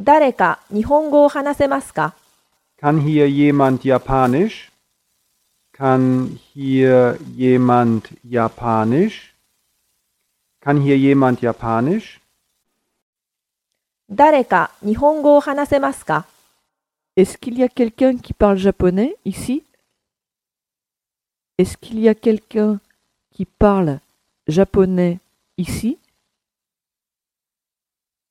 誰か日本語を話せますか Kann hier jemand Japanisch? Kann hier jemand Japanisch? Kann hier jemand Japanisch? 誰か日本語を話せますか Est-ce qu'il y a quelqu'un qui parle japonais ici Est-ce qu'il y a quelqu'un qui parle japonais ici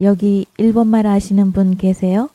여기 일본말 아시는 분 계세요?